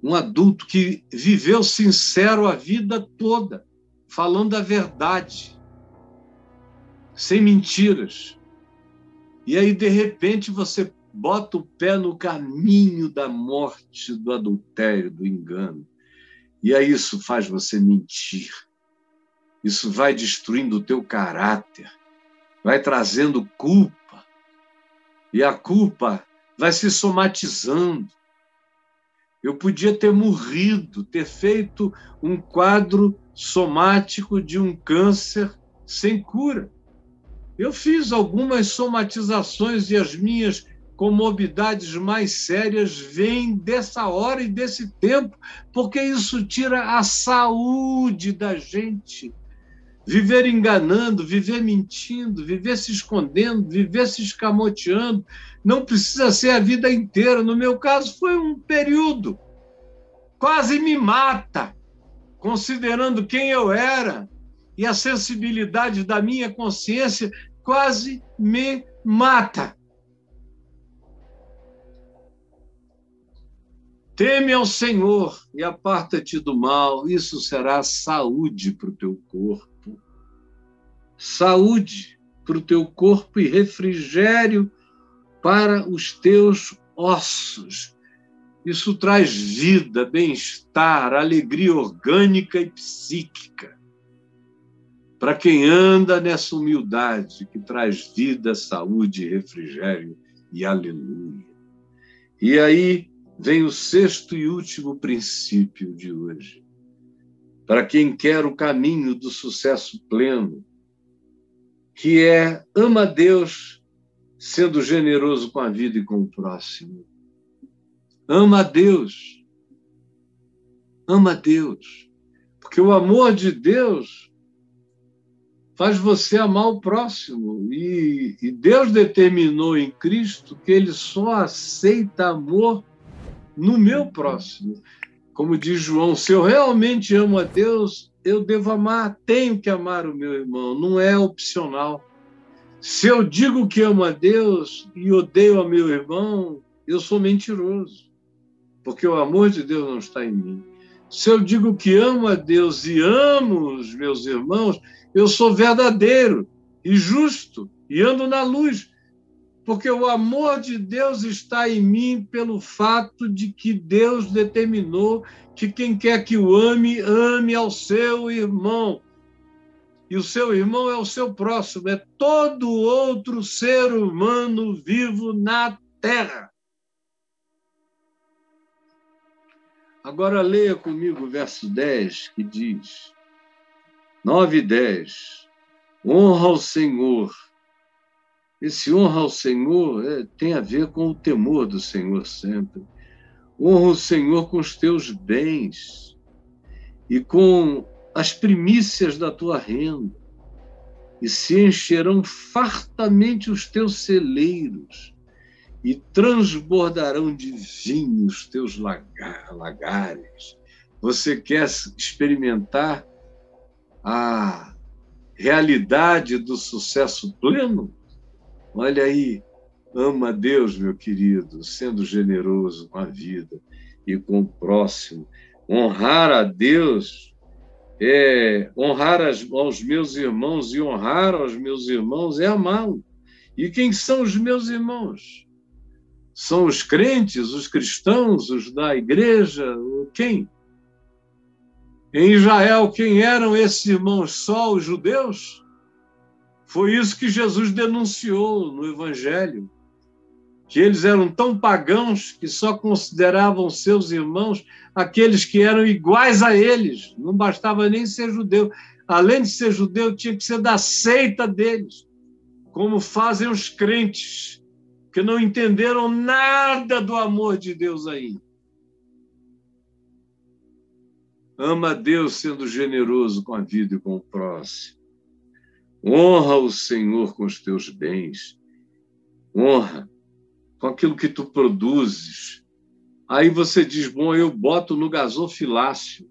Um adulto que viveu sincero a vida toda, falando a verdade, sem mentiras. E aí, de repente, você bota o pé no caminho da morte, do adultério, do engano. E aí isso faz você mentir. Isso vai destruindo o teu caráter, vai trazendo culpa. E a culpa vai se somatizando. Eu podia ter morrido, ter feito um quadro somático de um câncer sem cura. Eu fiz algumas somatizações e as minhas comorbidades mais sérias vêm dessa hora e desse tempo, porque isso tira a saúde da gente. Viver enganando, viver mentindo, viver se escondendo, viver se escamoteando, não precisa ser a vida inteira. No meu caso, foi um período. Quase me mata, considerando quem eu era e a sensibilidade da minha consciência, quase me mata. Teme ao Senhor e aparta-te do mal, isso será saúde para o teu corpo. Saúde para o teu corpo e refrigério para os teus ossos. Isso traz vida, bem-estar, alegria orgânica e psíquica. Para quem anda nessa humildade que traz vida, saúde, refrigério e aleluia. E aí, vem o sexto e último princípio de hoje. Para quem quer o caminho do sucesso pleno, que é ama Deus sendo generoso com a vida e com o próximo. Ama a Deus. Ama a Deus. Porque o amor de Deus faz você amar o próximo. E, e Deus determinou em Cristo que ele só aceita amor no meu próximo. Como diz João, se eu realmente amo a Deus, eu devo amar, tenho que amar o meu irmão, não é opcional. Se eu digo que amo a Deus e odeio ao meu irmão, eu sou mentiroso, porque o amor de Deus não está em mim. Se eu digo que amo a Deus e amo os meus irmãos, eu sou verdadeiro e justo e ando na luz, porque o amor de Deus está em mim pelo fato de que Deus determinou que quem quer que o ame, ame ao seu irmão. E o seu irmão é o seu próximo, é todo outro ser humano vivo na terra. Agora leia comigo o verso 10, que diz: 9 e 10. Honra ao Senhor esse honra ao Senhor é, tem a ver com o temor do Senhor sempre. Honra o Senhor com os teus bens e com as primícias da tua renda, e se encherão fartamente os teus celeiros, e transbordarão de vinho os teus lagares. Você quer experimentar a realidade do sucesso pleno? Olha aí, ama Deus, meu querido, sendo generoso com a vida e com o próximo. Honrar a Deus é honrar as, aos meus irmãos e honrar aos meus irmãos é amá-lo. E quem são os meus irmãos? São os crentes, os cristãos, os da igreja? Quem? Em Israel, quem eram esses irmãos? Só os judeus? Foi isso que Jesus denunciou no Evangelho. que eles eram tão pagãos que só consideravam seus irmãos aqueles que eram iguais a eles. Não bastava nem ser judeu. Além de ser judeu, tinha que ser da seita deles, como fazem os crentes, que não entenderam nada do amor de Deus ainda. Ama a Deus sendo generoso com a vida e com o próximo. Honra o Senhor com os teus bens. Honra com aquilo que tu produzes. Aí você diz: bom, eu boto no gasofilácio.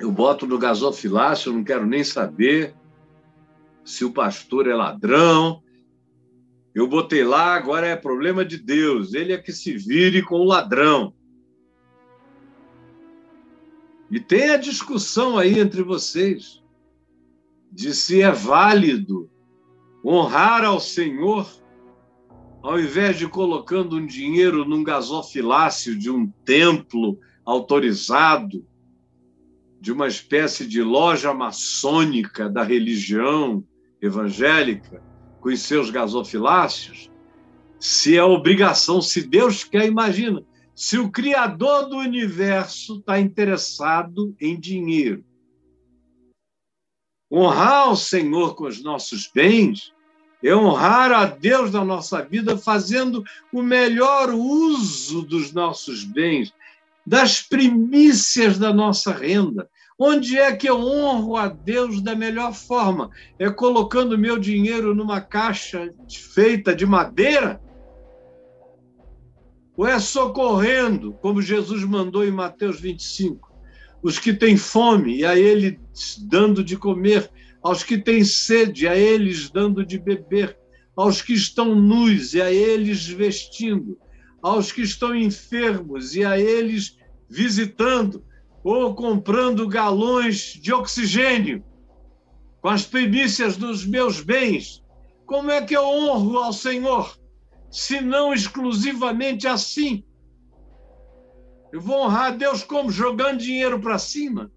Eu boto no gasofilácio, não quero nem saber se o pastor é ladrão. Eu botei lá, agora é problema de Deus. Ele é que se vire com o ladrão. E tem a discussão aí entre vocês de se é válido honrar ao Senhor, ao invés de colocando um dinheiro num gasofilácio de um templo autorizado, de uma espécie de loja maçônica da religião evangélica, com os seus gasofilácios, se é obrigação, se Deus quer, imagina, se o Criador do universo está interessado em dinheiro. Honrar o Senhor com os nossos bens é honrar a Deus na nossa vida, fazendo o melhor uso dos nossos bens, das primícias da nossa renda. Onde é que eu honro a Deus da melhor forma? É colocando meu dinheiro numa caixa feita de madeira? Ou é socorrendo, como Jesus mandou em Mateus 25, os que têm fome, e a ele dando de comer, aos que têm sede, a eles dando de beber, aos que estão nus, e a eles vestindo, aos que estão enfermos, e a eles visitando, ou comprando galões de oxigênio, com as primícias dos meus bens. Como é que eu honro ao Senhor, se não exclusivamente assim? Eu vou honrar a Deus como? Jogando dinheiro para cima?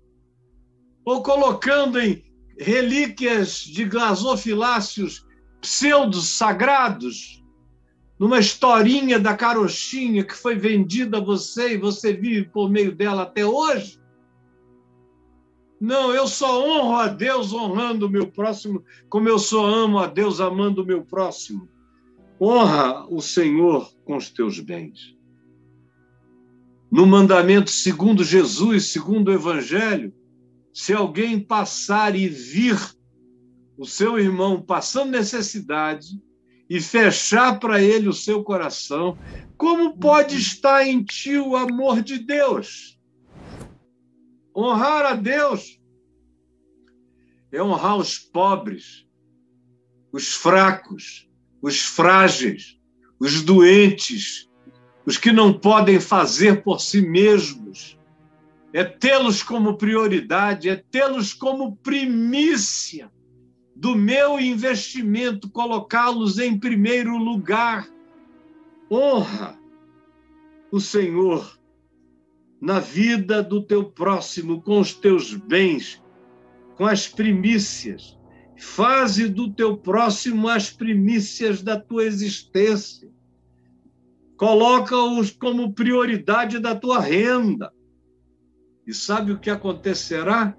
Ou colocando em relíquias de gasofiláceos pseudos sagrados, numa historinha da carochinha que foi vendida a você e você vive por meio dela até hoje? Não, eu só honro a Deus honrando o meu próximo, como eu só amo a Deus amando o meu próximo. Honra o Senhor com os teus bens. No mandamento segundo Jesus, segundo o Evangelho, se alguém passar e vir o seu irmão passando necessidade e fechar para ele o seu coração, como pode estar em ti o amor de Deus? Honrar a Deus é honrar os pobres, os fracos, os frágeis, os doentes, os que não podem fazer por si mesmos é tê-los como prioridade, é tê-los como primícia do meu investimento, colocá-los em primeiro lugar. Honra o Senhor na vida do teu próximo, com os teus bens, com as primícias. Faze do teu próximo as primícias da tua existência. Coloca-os como prioridade da tua renda. E sabe o que acontecerá?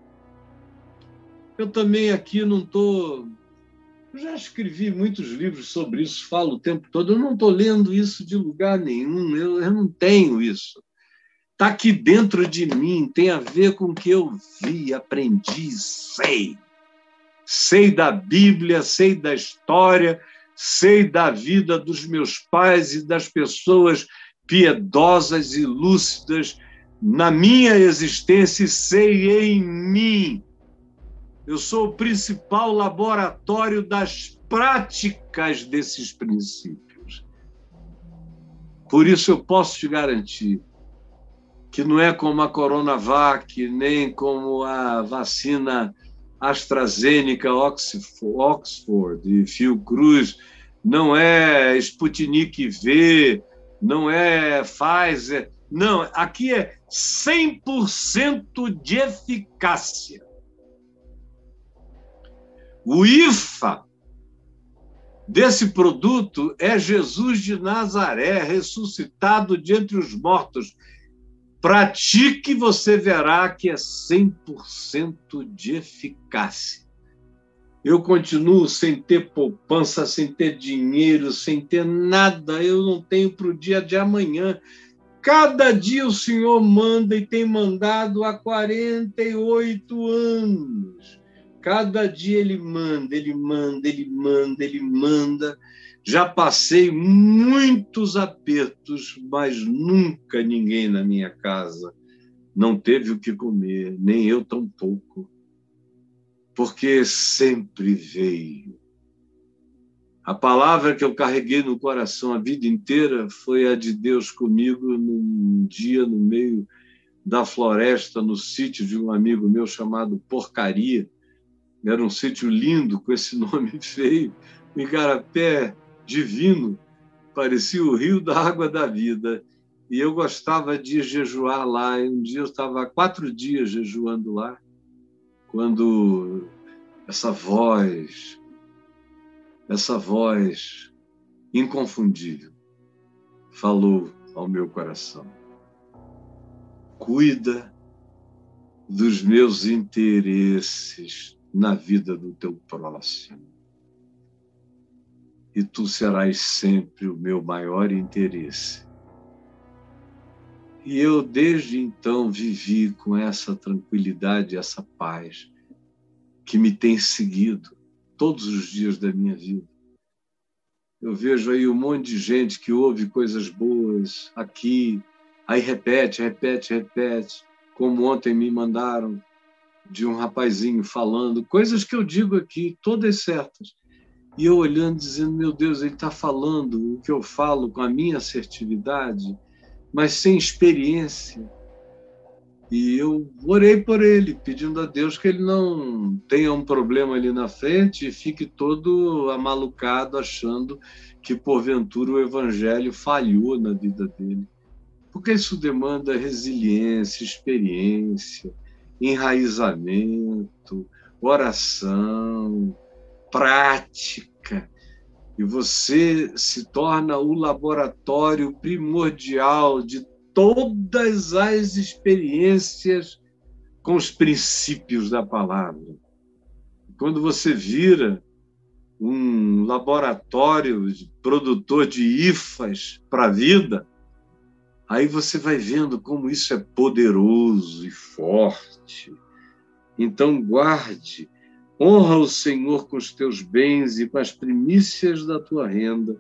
Eu também aqui não estou. Tô... Já escrevi muitos livros sobre isso, falo o tempo todo. Eu não estou lendo isso de lugar nenhum, eu, eu não tenho isso. Está aqui dentro de mim, tem a ver com o que eu vi, aprendi, sei. Sei da Bíblia, sei da história, sei da vida dos meus pais e das pessoas piedosas e lúcidas na minha existência e sei em mim. Eu sou o principal laboratório das práticas desses princípios. Por isso eu posso te garantir que não é como a Coronavac, nem como a vacina AstraZeneca, Oxford e Fiocruz, não é Sputnik V, não é Pfizer, não, aqui é 100% de eficácia. O IFA desse produto é Jesus de Nazaré, ressuscitado de entre os mortos. Pratique, você verá que é 100% de eficácia. Eu continuo sem ter poupança, sem ter dinheiro, sem ter nada. Eu não tenho para o dia de amanhã. Cada dia o Senhor manda e tem mandado há 48 anos. Cada dia ele manda, ele manda, ele manda, ele manda. Já passei muitos apertos, mas nunca ninguém na minha casa não teve o que comer, nem eu tampouco, porque sempre veio. A palavra que eu carreguei no coração a vida inteira foi a de Deus comigo num dia no meio da floresta, no sítio de um amigo meu chamado Porcaria. Era um sítio lindo, com esse nome feio, um igarapé divino, parecia o rio da água da vida. E eu gostava de jejuar lá. E um dia eu estava quatro dias jejuando lá, quando essa voz, essa voz inconfundível, falou ao meu coração: cuida dos meus interesses na vida do teu próximo e tu serás sempre o meu maior interesse. E eu, desde então, vivi com essa tranquilidade, essa paz que me tem seguido todos os dias da minha vida. Eu vejo aí um monte de gente que ouve coisas boas aqui, aí repete, repete, repete, como ontem me mandaram de um rapazinho falando coisas que eu digo aqui, todas certas. E eu olhando, dizendo: Meu Deus, ele está falando o que eu falo com a minha assertividade, mas sem experiência. E eu orei por ele, pedindo a Deus que ele não tenha um problema ali na frente e fique todo amalucado, achando que porventura o evangelho falhou na vida dele. Porque isso demanda resiliência, experiência, enraizamento, oração, prática e você se torna o laboratório primordial de todas as experiências com os princípios da palavra. Quando você vira um laboratório de produtor de IFAs para a vida, aí você vai vendo como isso é poderoso e forte. Então, guarde Honra o Senhor com os teus bens e com as primícias da tua renda,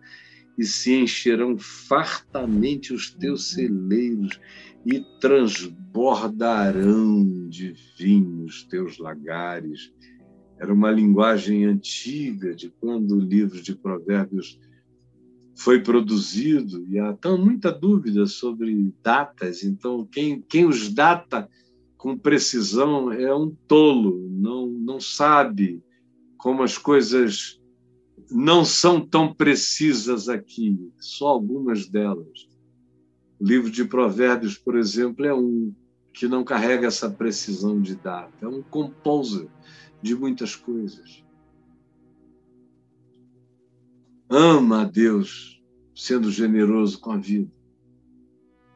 e se encherão fartamente os teus celeiros e transbordarão de vinho os teus lagares. Era uma linguagem antiga de quando o livro de Provérbios foi produzido, e há tão muita dúvida sobre datas, então quem, quem os data com precisão é um tolo, não, não sabe como as coisas não são tão precisas aqui, só algumas delas. O livro de Provérbios, por exemplo, é um que não carrega essa precisão de data, é um composer de muitas coisas. Ama a Deus sendo generoso com a vida.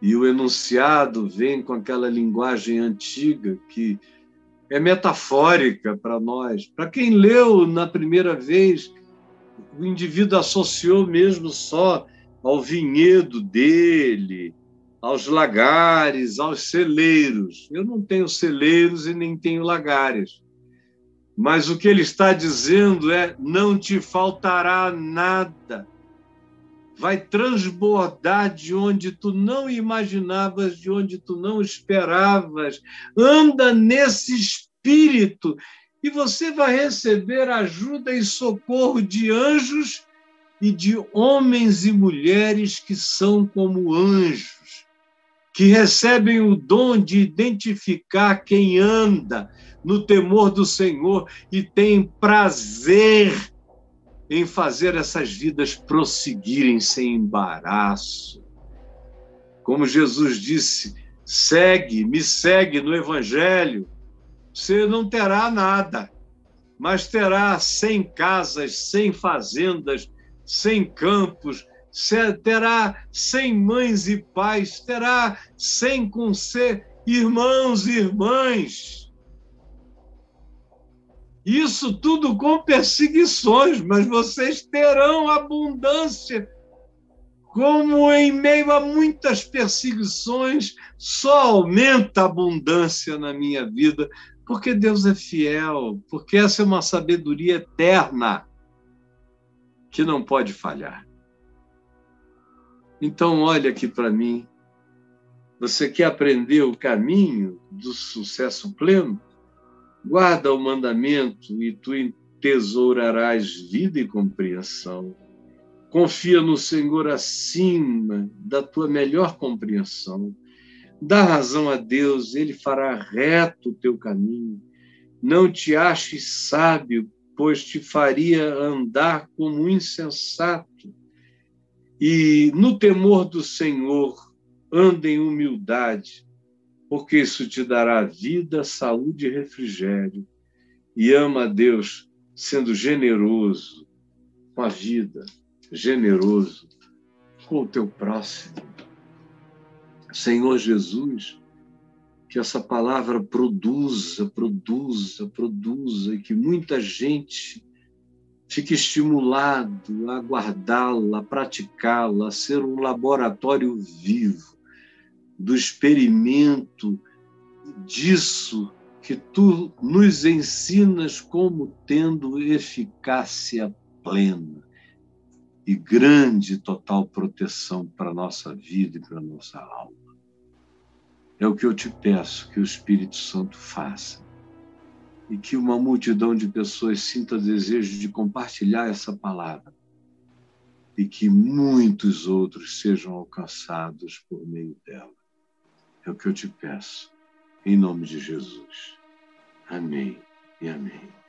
E o enunciado vem com aquela linguagem antiga que é metafórica para nós. Para quem leu na primeira vez, o indivíduo associou mesmo só ao vinhedo dele, aos lagares, aos celeiros. Eu não tenho celeiros e nem tenho lagares. Mas o que ele está dizendo é: não te faltará nada vai transbordar de onde tu não imaginavas, de onde tu não esperavas. Anda nesse espírito e você vai receber ajuda e socorro de anjos e de homens e mulheres que são como anjos, que recebem o dom de identificar quem anda no temor do Senhor e tem prazer em fazer essas vidas prosseguirem sem embaraço. Como Jesus disse, segue, me segue no Evangelho, você não terá nada, mas terá cem casas, cem fazendas, sem campos, terá sem mães e pais, terá sem com ser irmãos e irmãs. Isso tudo com perseguições, mas vocês terão abundância. Como em meio a muitas perseguições, só aumenta a abundância na minha vida, porque Deus é fiel, porque essa é uma sabedoria eterna que não pode falhar. Então, olha aqui para mim. Você quer aprender o caminho do sucesso pleno? Guarda o mandamento e tu entesourarás vida e compreensão. Confia no Senhor acima da tua melhor compreensão. Dá razão a Deus, ele fará reto o teu caminho. Não te aches sábio, pois te faria andar como insensato. E no temor do Senhor, anda em humildade, porque isso te dará vida, saúde e refrigério. E ama a Deus sendo generoso com a vida, generoso com o teu próximo. Senhor Jesus, que essa palavra produza, produza, produza, e que muita gente fique estimulado a guardá-la, a praticá-la, a ser um laboratório vivo do experimento disso que tu nos ensinas como tendo eficácia plena e grande total proteção para a nossa vida e para a nossa alma. É o que eu te peço que o Espírito Santo faça e que uma multidão de pessoas sinta desejo de compartilhar essa palavra e que muitos outros sejam alcançados por meio dela. É o que eu te peço, em nome de Jesus. Amém e amém.